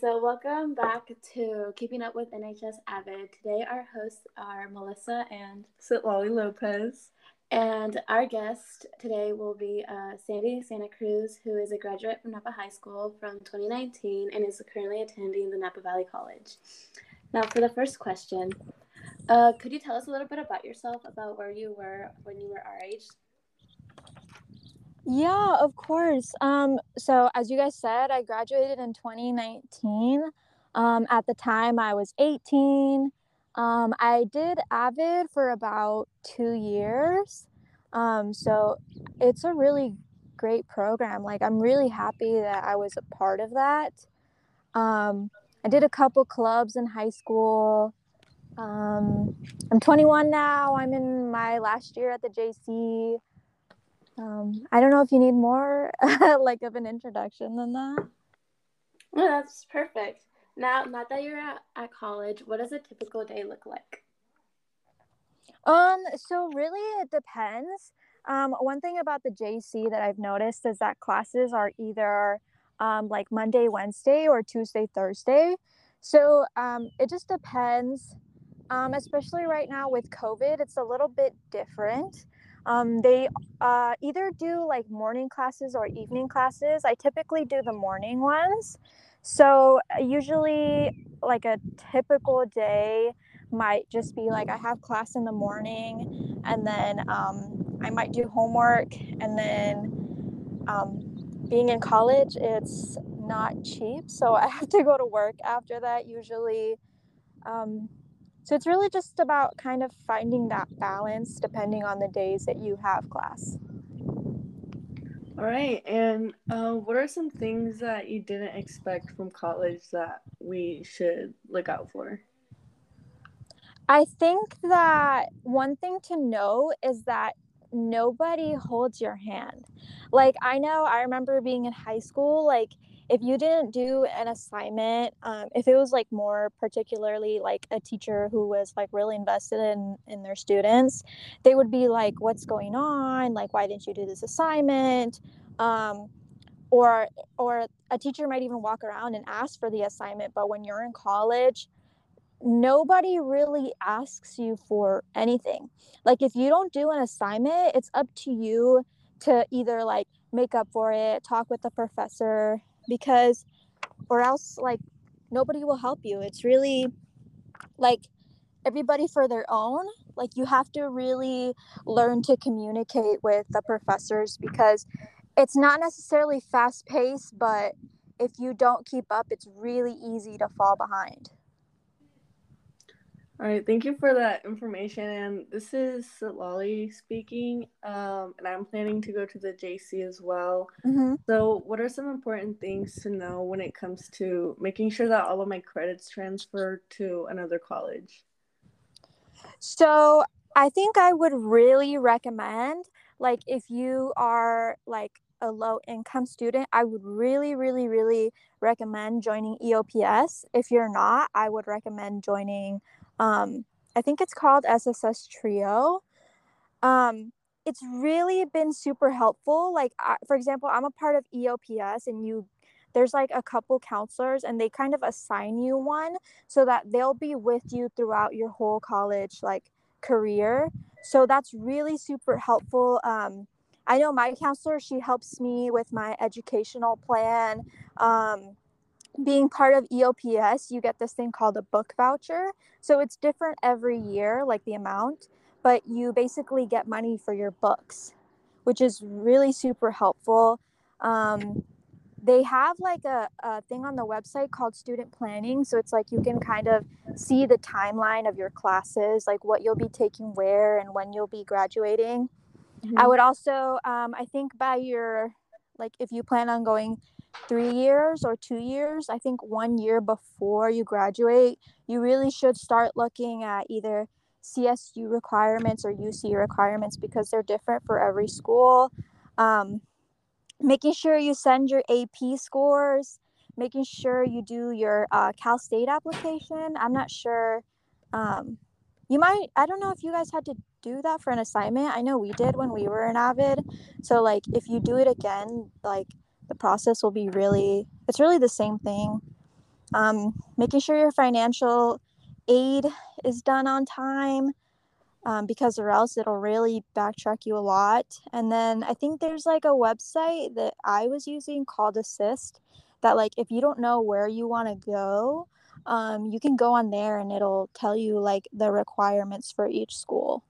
so welcome back to Keeping Up with NHS Avid. Today, our hosts are Melissa and Sitlali Lopez. And our guest today will be uh, Wendy Santacruz, who is a graduate from Napa High School from 2019 and is currently attending the Napa Valley College. Now, for the first question, uh, could you tell us a little bit about yourself, about where you were when you were our age? Yeah, of course. Um, so as you guys said, I graduated in 2019. Um, at the time, I was 18. Um, I did Avid for about two years. Um, so it's a really great program. Like, I'm really happy that I was a part of that. Um, I did a couple clubs in high school. Um, I'm 21 now. I'm in my last year at the JC. Um, I don't know if you need more like of an introduction than that. No, that's perfect. Now, not that you're at, at college, what does a typical day look like? Um, so really it depends. Um, one thing about the JC that I've noticed is that classes are either um, like Monday, Wednesday, or Tuesday, Thursday. So um, it just depends. Um, especially right now with COVID, it's a little bit different. Um, they uh, either do like morning classes or evening classes. I typically do the morning ones. So uh, usually, like a typical day might just be like I have class in the morning, and then um, I might do homework, and then um, being in college, it's not cheap, so I have to go to work after that usually. Um, so it's really just about kind of finding that balance depending on the days that you have class. All right. And uh, what are some things that you didn't expect from college that we should look out for? I think that one thing to know is that nobody holds your hand. Like, I know I remember being in high school, like, if you didn't do an assignment um, if it was like more particularly like a teacher who was like really invested in in their students they would be like what's going on? Like why didn't you do this assignment? Um, or or a teacher might even walk around and ask for the assignment but when you're in college nobody really asks you for anything. Like if you don't do an assignment it's up to you to either like make up for it talk with the professor because or else like nobody will help you. It's really like everybody for their own. Like you have to really learn to communicate with the professors because it's not necessarily fast paced but if you don't keep up it's really easy to fall behind all right, thank you for that information. And this is Lolly speaking, um, and I'm planning to go to the JC as well. Mm-hmm. So, what are some important things to know when it comes to making sure that all of my credits transfer to another college? So, I think I would really recommend, like, if you are like a low income student, I would really, really, really recommend joining EOPS. If you're not, I would recommend joining um, I think it's called SSS Trio. Um, it's really been super helpful. Like, I, for example, I'm a part of EOPS, and you there's like a couple counselors and they kind of assign you one so that they'll be with you throughout your whole college like career so that's really super helpful um, i know my counselor she helps me with my educational plan um, being part of EOPS, you get this thing called a book voucher. So it's different every year, like the amount, but you basically get money for your books, which is really super helpful. Um, they have like a, a thing on the website called student planning. So it's like you can kind of see the timeline of your classes, like what you'll be taking where and when you'll be graduating. Mm-hmm. I would also, um, I think by your, like if you plan on going three years or two years, I think one year before you graduate, you really should start looking at either CSU requirements or UC requirements because they're different for every school. Um, making sure you send your AP scores, making sure you do your uh, Cal State application. I'm not sure. Um, you might, I don't know if you guys had to do that for an assignment. I know we did when we were in Avid. So, like, if you do it again, like, the process will be really it's really the same thing um, making sure your financial aid is done on time um, because or else it'll really backtrack you a lot. And then I think there's like a website that I was using called Assist that like if you don't know where you want to go, um, you can go on there and it'll tell you like the requirements for each school.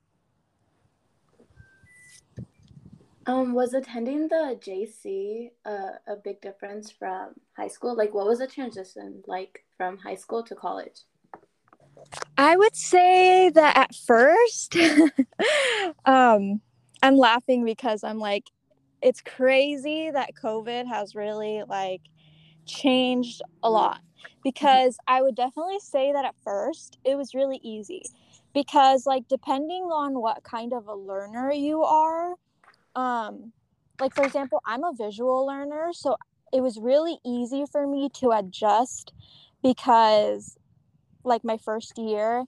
Um, was attending the JC uh, a big difference from high school? Like, what was the transition like from high school to college? I would say that at first, um, I'm laughing because I'm like, it's crazy that COVID has really like changed a lot. Because I would definitely say that at first it was really easy. Because, like, depending on what kind of a learner you are, um, like, for example, I'm a visual learner. So it was really easy for me to adjust because like my first year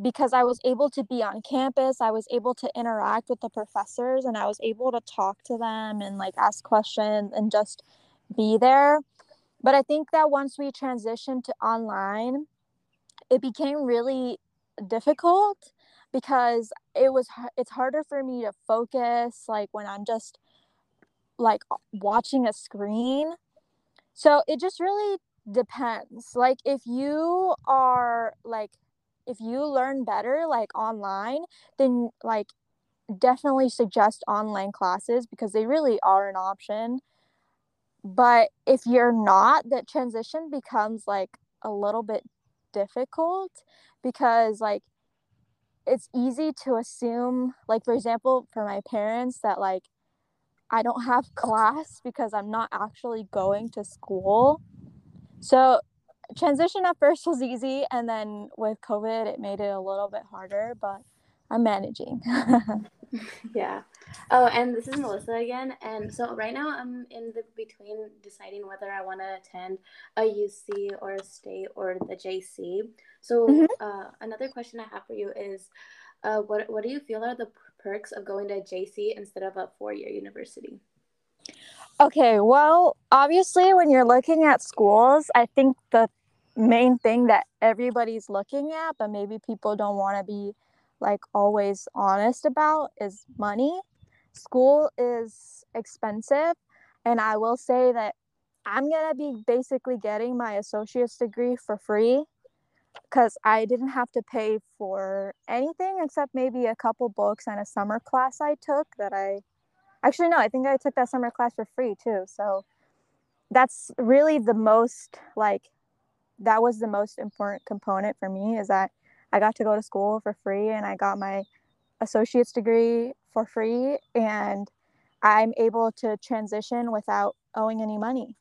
because I was able to be on campus, I was able to interact with the professors and I was able to talk to them and like ask questions and just be there. But I think that once we transitioned to online, it became really difficult because it was it's harder for me to focus like when I'm just like watching a screen. So it just really depends like if you are like if you learn better like online then like definitely suggest online classes because they really are an option but if you're not that transition becomes like a little bit difficult because like it's easy to assume like for example for my parents that like I don't have class because I'm not actually going to school. So transition at first was easy and then with covid it made it a little bit harder but i'm managing yeah. Oh and this is melissa again and so right now i'm in the between deciding whether i want to attend a uc or a state or the jc so mm-hmm. uh, another question i have for you is uh, what, what do you feel are the perks of going to a jc instead of a four-year university? Okay, well, obviously, when you're looking at schools, I think the main thing that everybody's looking at, but maybe people don't want to be like always honest about, is money. School is expensive, and I will say that I'm gonna be basically getting my associate's degree for free because I didn't have to pay for anything except maybe a couple books and a summer class I took that I actually no i think i took that summer class for free too so that's really the most like that was the most important component for me is that i got to go to school for free and i got my associate's degree for free and i'm able to transition without owing any money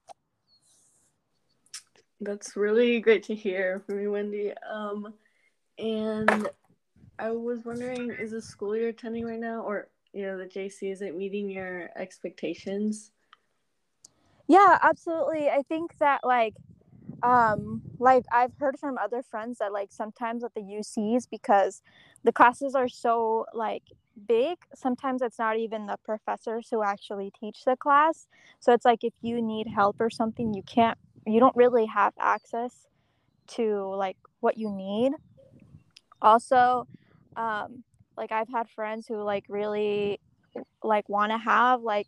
that's really great to hear from you wendy um and i was wondering is the school you're attending right now or you know the JC is it meeting your expectations? Yeah, absolutely. I think that like um like I've heard from other friends that like sometimes at the UCs because the classes are so like big, sometimes it's not even the professors who actually teach the class. So it's like if you need help or something, you can't you don't really have access to like what you need. Also, um like i've had friends who like really like want to have like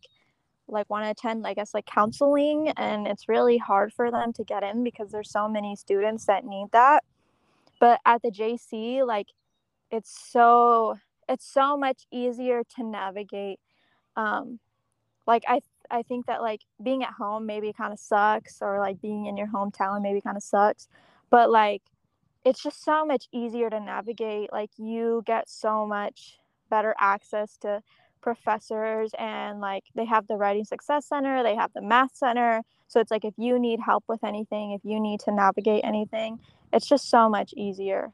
like want to attend i guess like counseling and it's really hard for them to get in because there's so many students that need that but at the jc like it's so it's so much easier to navigate um like i i think that like being at home maybe kind of sucks or like being in your hometown maybe kind of sucks but like it's just so much easier to navigate. Like you get so much better access to professors and like they have the writing success center, they have the math center. So it's like if you need help with anything, if you need to navigate anything, it's just so much easier.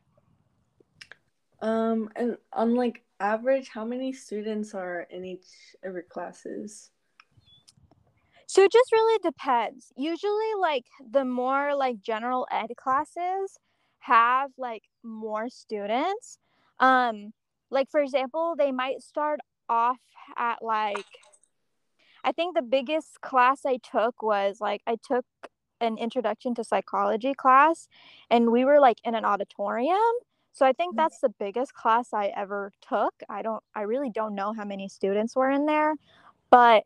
Um and on like average, how many students are in each of your classes? So it just really depends. Usually like the more like general ed classes, have like more students um like for example they might start off at like i think the biggest class i took was like i took an introduction to psychology class and we were like in an auditorium so i think mm. that's the biggest class i ever took i don't i really don't know how many students were in there but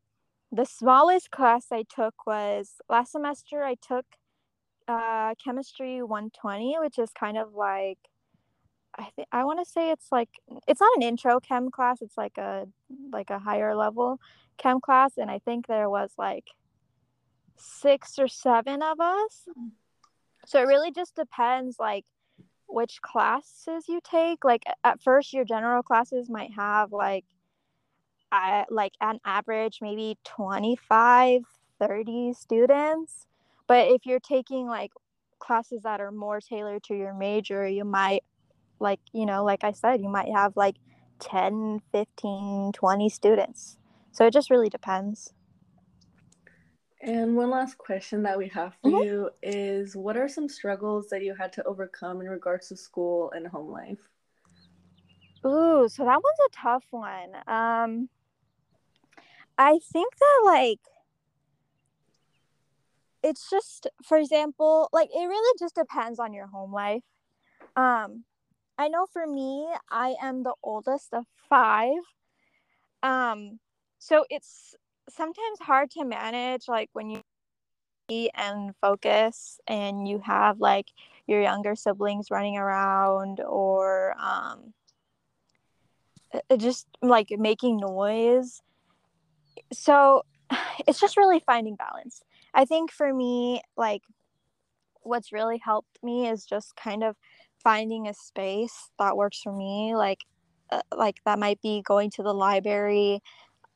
the smallest class i took was last semester i took uh, chemistry 120 which is kind of like i think i want to say it's like it's not an intro chem class it's like a like a higher level chem class and i think there was like six or seven of us. Hmm. So it really just depends like which classes you take. Like at first your general classes might have like I like an average maybe 25 30 students. But if you're taking like classes that are more tailored to your major, you might like, you know, like I said, you might have like 10, 15, 20 students. So it just really depends. And one last question that we have for mm-hmm. you is what are some struggles that you had to overcome in regards to school and home life? Ooh, so that one's a tough one. Um I think that like it's just for example, like it really just depends on your home life. Um I know for me, I am the oldest of 5. Um so it's sometimes hard to manage like when you and focus and you have like your younger siblings running around or um just like making noise so it's just really finding balance i think for me like what's really helped me is just kind of finding a space that works for me like uh, like that might be going to the library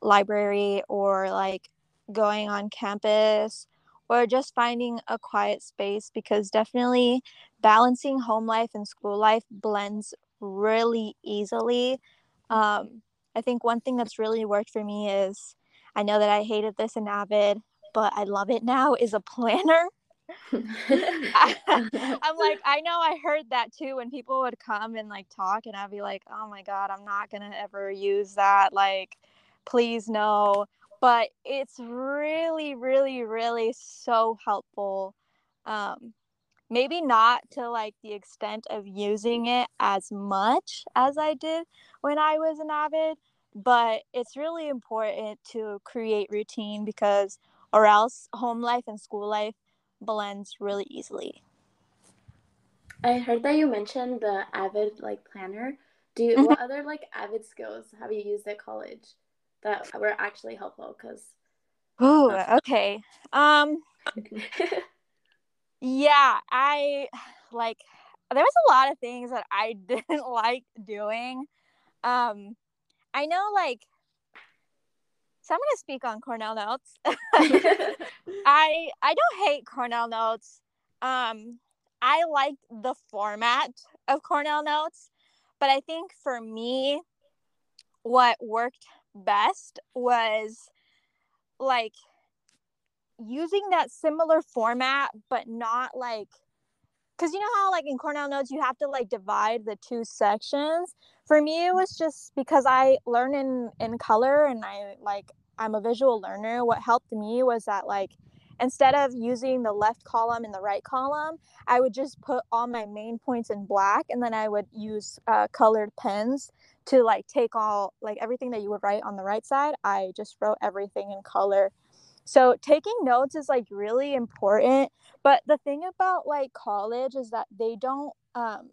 library or like going on campus or just finding a quiet space because definitely balancing home life and school life blends really easily. Um, I think one thing that's really worked for me is I know that I hated this in Avid, but I love it now is a planner. I, am like, I know I heard that too when people would come and like talk, and I'd be like, oh my God, I'm not gonna ever use that. Like, please no but it's really really really so helpful um maybe not to like the extent of using it as much as i did when i was an avid but it's really important to create routine because or else home life and school life blends really easily. I heard that you mentioned the avid like planner. Do you, what other like avid skills have you used at college that were actually helpful? Because oh okay. Um yeah i like there was a lot of things that i didn't like doing. Um i know like so i'm going to speak on cornell notes i i don't hate cornell notes um i like the format of cornell notes but i think for me what worked best was like using that similar format but not like because you know how like in cornell notes you have to like divide the two sections? For me it was just because i learn in in color and i like i'm a visual learner what helped me was that like instead of using the left column and the right column i would just put all my main points in black and then i would use uh, colored pens to like take all like everything that you would write on the right side. I just wrote everything in color so taking notes is like really important but the thing about like college is that they don't um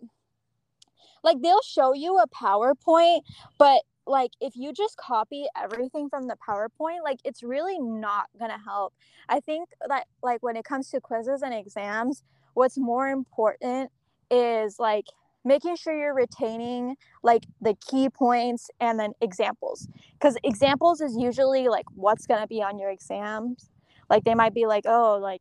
like they'll show you a powerpoint but like if you just copy everything from the powerpoint like it's really not gonna help. I think that like when it comes to quizzes and exams what's more important is like making sure you're retaining like the key points and then examples. Because examples is usually like what's going to be on your exams. Like they might be like oh like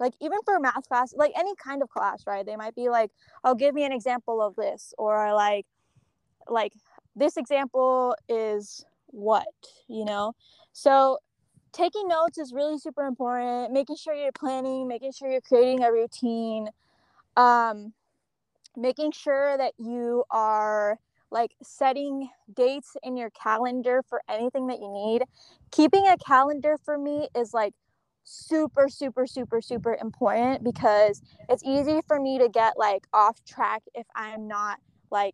like even for math class like any kind of class right? They might be like oh give me an example of this or like like this example is what you know? So taking notes is really super important making sure you're planning making sure you're creating a routine. Um making sure that you are like setting dates in your calendar for anything that you need. Keeping a calendar for me is like super super super super important because it's easy for me to get like off track if i'm not like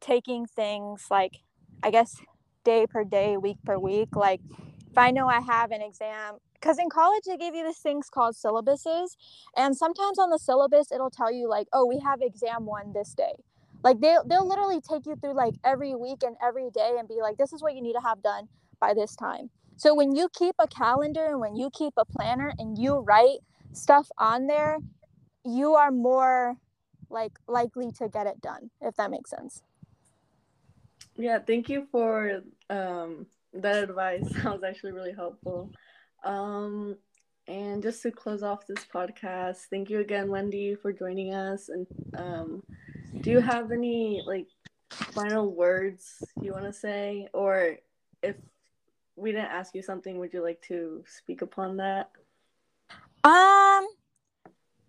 taking things like i guess day per day week per week like if i know i have an exam because in college they give you these things called syllabuses and sometimes on the syllabus it'll tell you like oh we have exam one this day. Like they'll, they'll literally take you through like every week and every day and be like this is what you need to have done by this time. So when you keep a calendar and when you keep a planner and you write stuff on there you are more like likely to get it done if that makes sense. Yeah thank you for um that advice. That was actually really helpful um, and just to close off this podcast, thank you again, Wendy, for joining us. And um, do you have any like final words you want to say, or if we didn't ask you something, would you like to speak upon that? Um,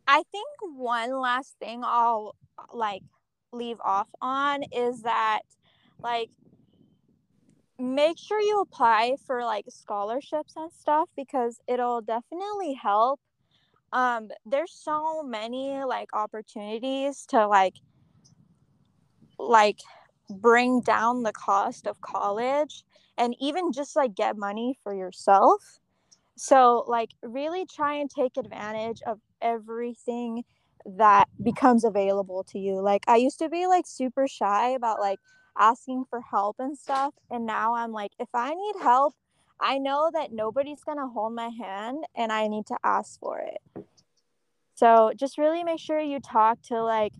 I think one last thing I'll like leave off on is that like make sure you apply for like scholarships and stuff because it'll definitely help. Um there's so many like opportunities to like like bring down the cost of college and even just like get money for yourself. So like really try and take advantage of everything that becomes available to you. Like i used to be like super shy about like asking for help and stuff. And now I'm like, if I need help, I know that nobody's going to hold my hand and I need to ask for it. So just really make sure you talk to like,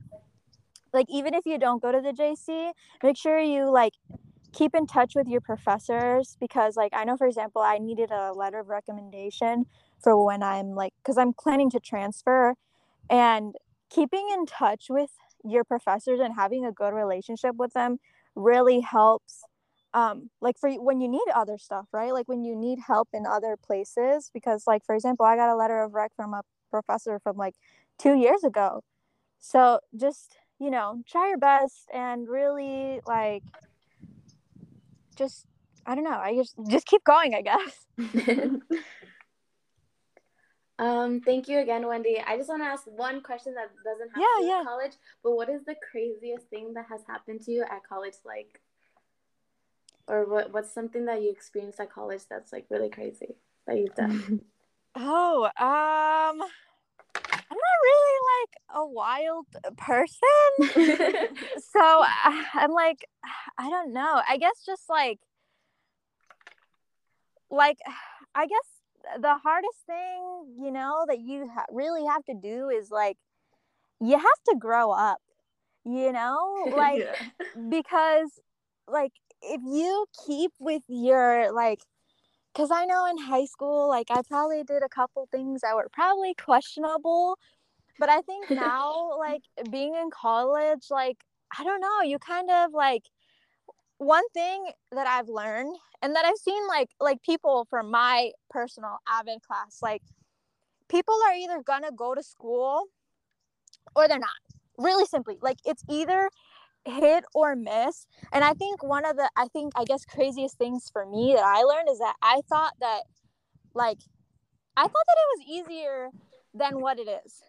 like even if you don't go to the JC, make sure you like keep in touch with your professors because like I know for example, I needed a letter of recommendation for when I'm like cuz I'm planning to transfer and keeping in touch with your professors and having a good relationship with them really helps um like for when you need other stuff right? Like when you need help in other places because like for example i got a letter of rec from a professor from like two years ago. So just you know try your best and really like just i don't know i just just keep going i guess Um, thank you again, Wendy. I just want to ask one question that doesn't have yeah, yeah. with college, but what is the craziest thing that has happened to you at college like? Or what what's something that you experienced at college that's like really crazy that you've done? oh, um I'm not really like a wild person. so I'm like I don't know. I guess just like like I guess the hardest thing, you know, that you ha- really have to do is like, you have to grow up, you know, like, yeah. because like if you keep with your like, because I know in high school, like, I probably did a couple things that were probably questionable, but I think now, like, being in college, like, I don't know, you kind of like, one thing that I've learned and that I've seen like like people from my personal avid class like people are either gonna go to school or they're not really simply like it's either hit or miss. And I think one of the I think I guess craziest things for me that I learned is that I thought that like I thought that it was easier than what it is.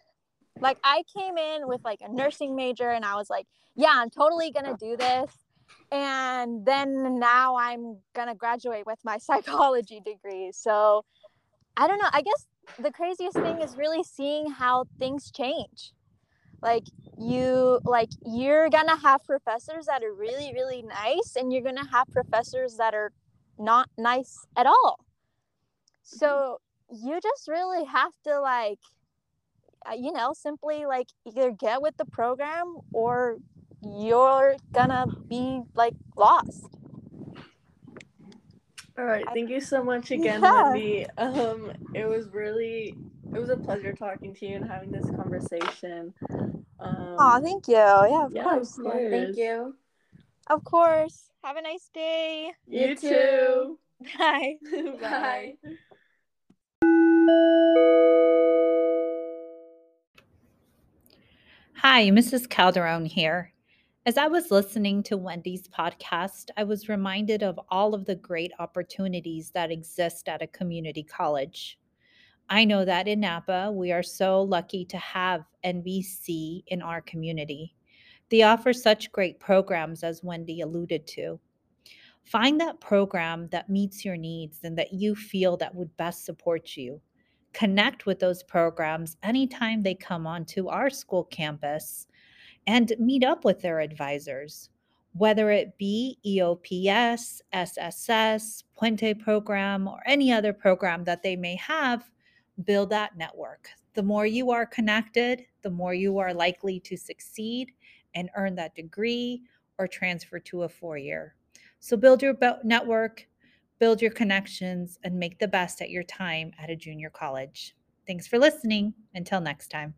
Like I came in with like a nursing major and I was like yeah I'm totally gonna do this and then now i'm gonna graduate with my psychology degree. So i don't know i guess the craziest thing is really seeing how things change. Like you like you're gonna have professors that are really really nice and you're gonna have professors that are not nice at all. So you just really have to like uh, you know simply like either get with the program or you're gonna be like lost. All right, thank you so much again, yeah. Wendy. Um, it was really, it was a pleasure talking to you and having this conversation. Um, oh, thank you. Yeah, of yeah, course. Of course. Thank you. Of course. Have a nice day. You, you too. Bye. Bye. Hi, Mrs. Calderon here. As I was listening to Wendy's podcast, I was reminded of all of the great opportunities that exist at a community college. I know that in Napa, we are so lucky to have NVC in our community. They offer such great programs, as Wendy alluded to. Find that program that meets your needs and that you feel that would best support you. Connect with those programs anytime they come onto our school campus and meet up with their advisors, whether it be EOPS, SSS, Puente program, or any other program that they may have, build that network. The more you are connected, the more you are likely to succeed and earn that degree or transfer to a four year. So build your network, build your connections, and make the best at your time at a junior college. Thanks for listening. Until next time.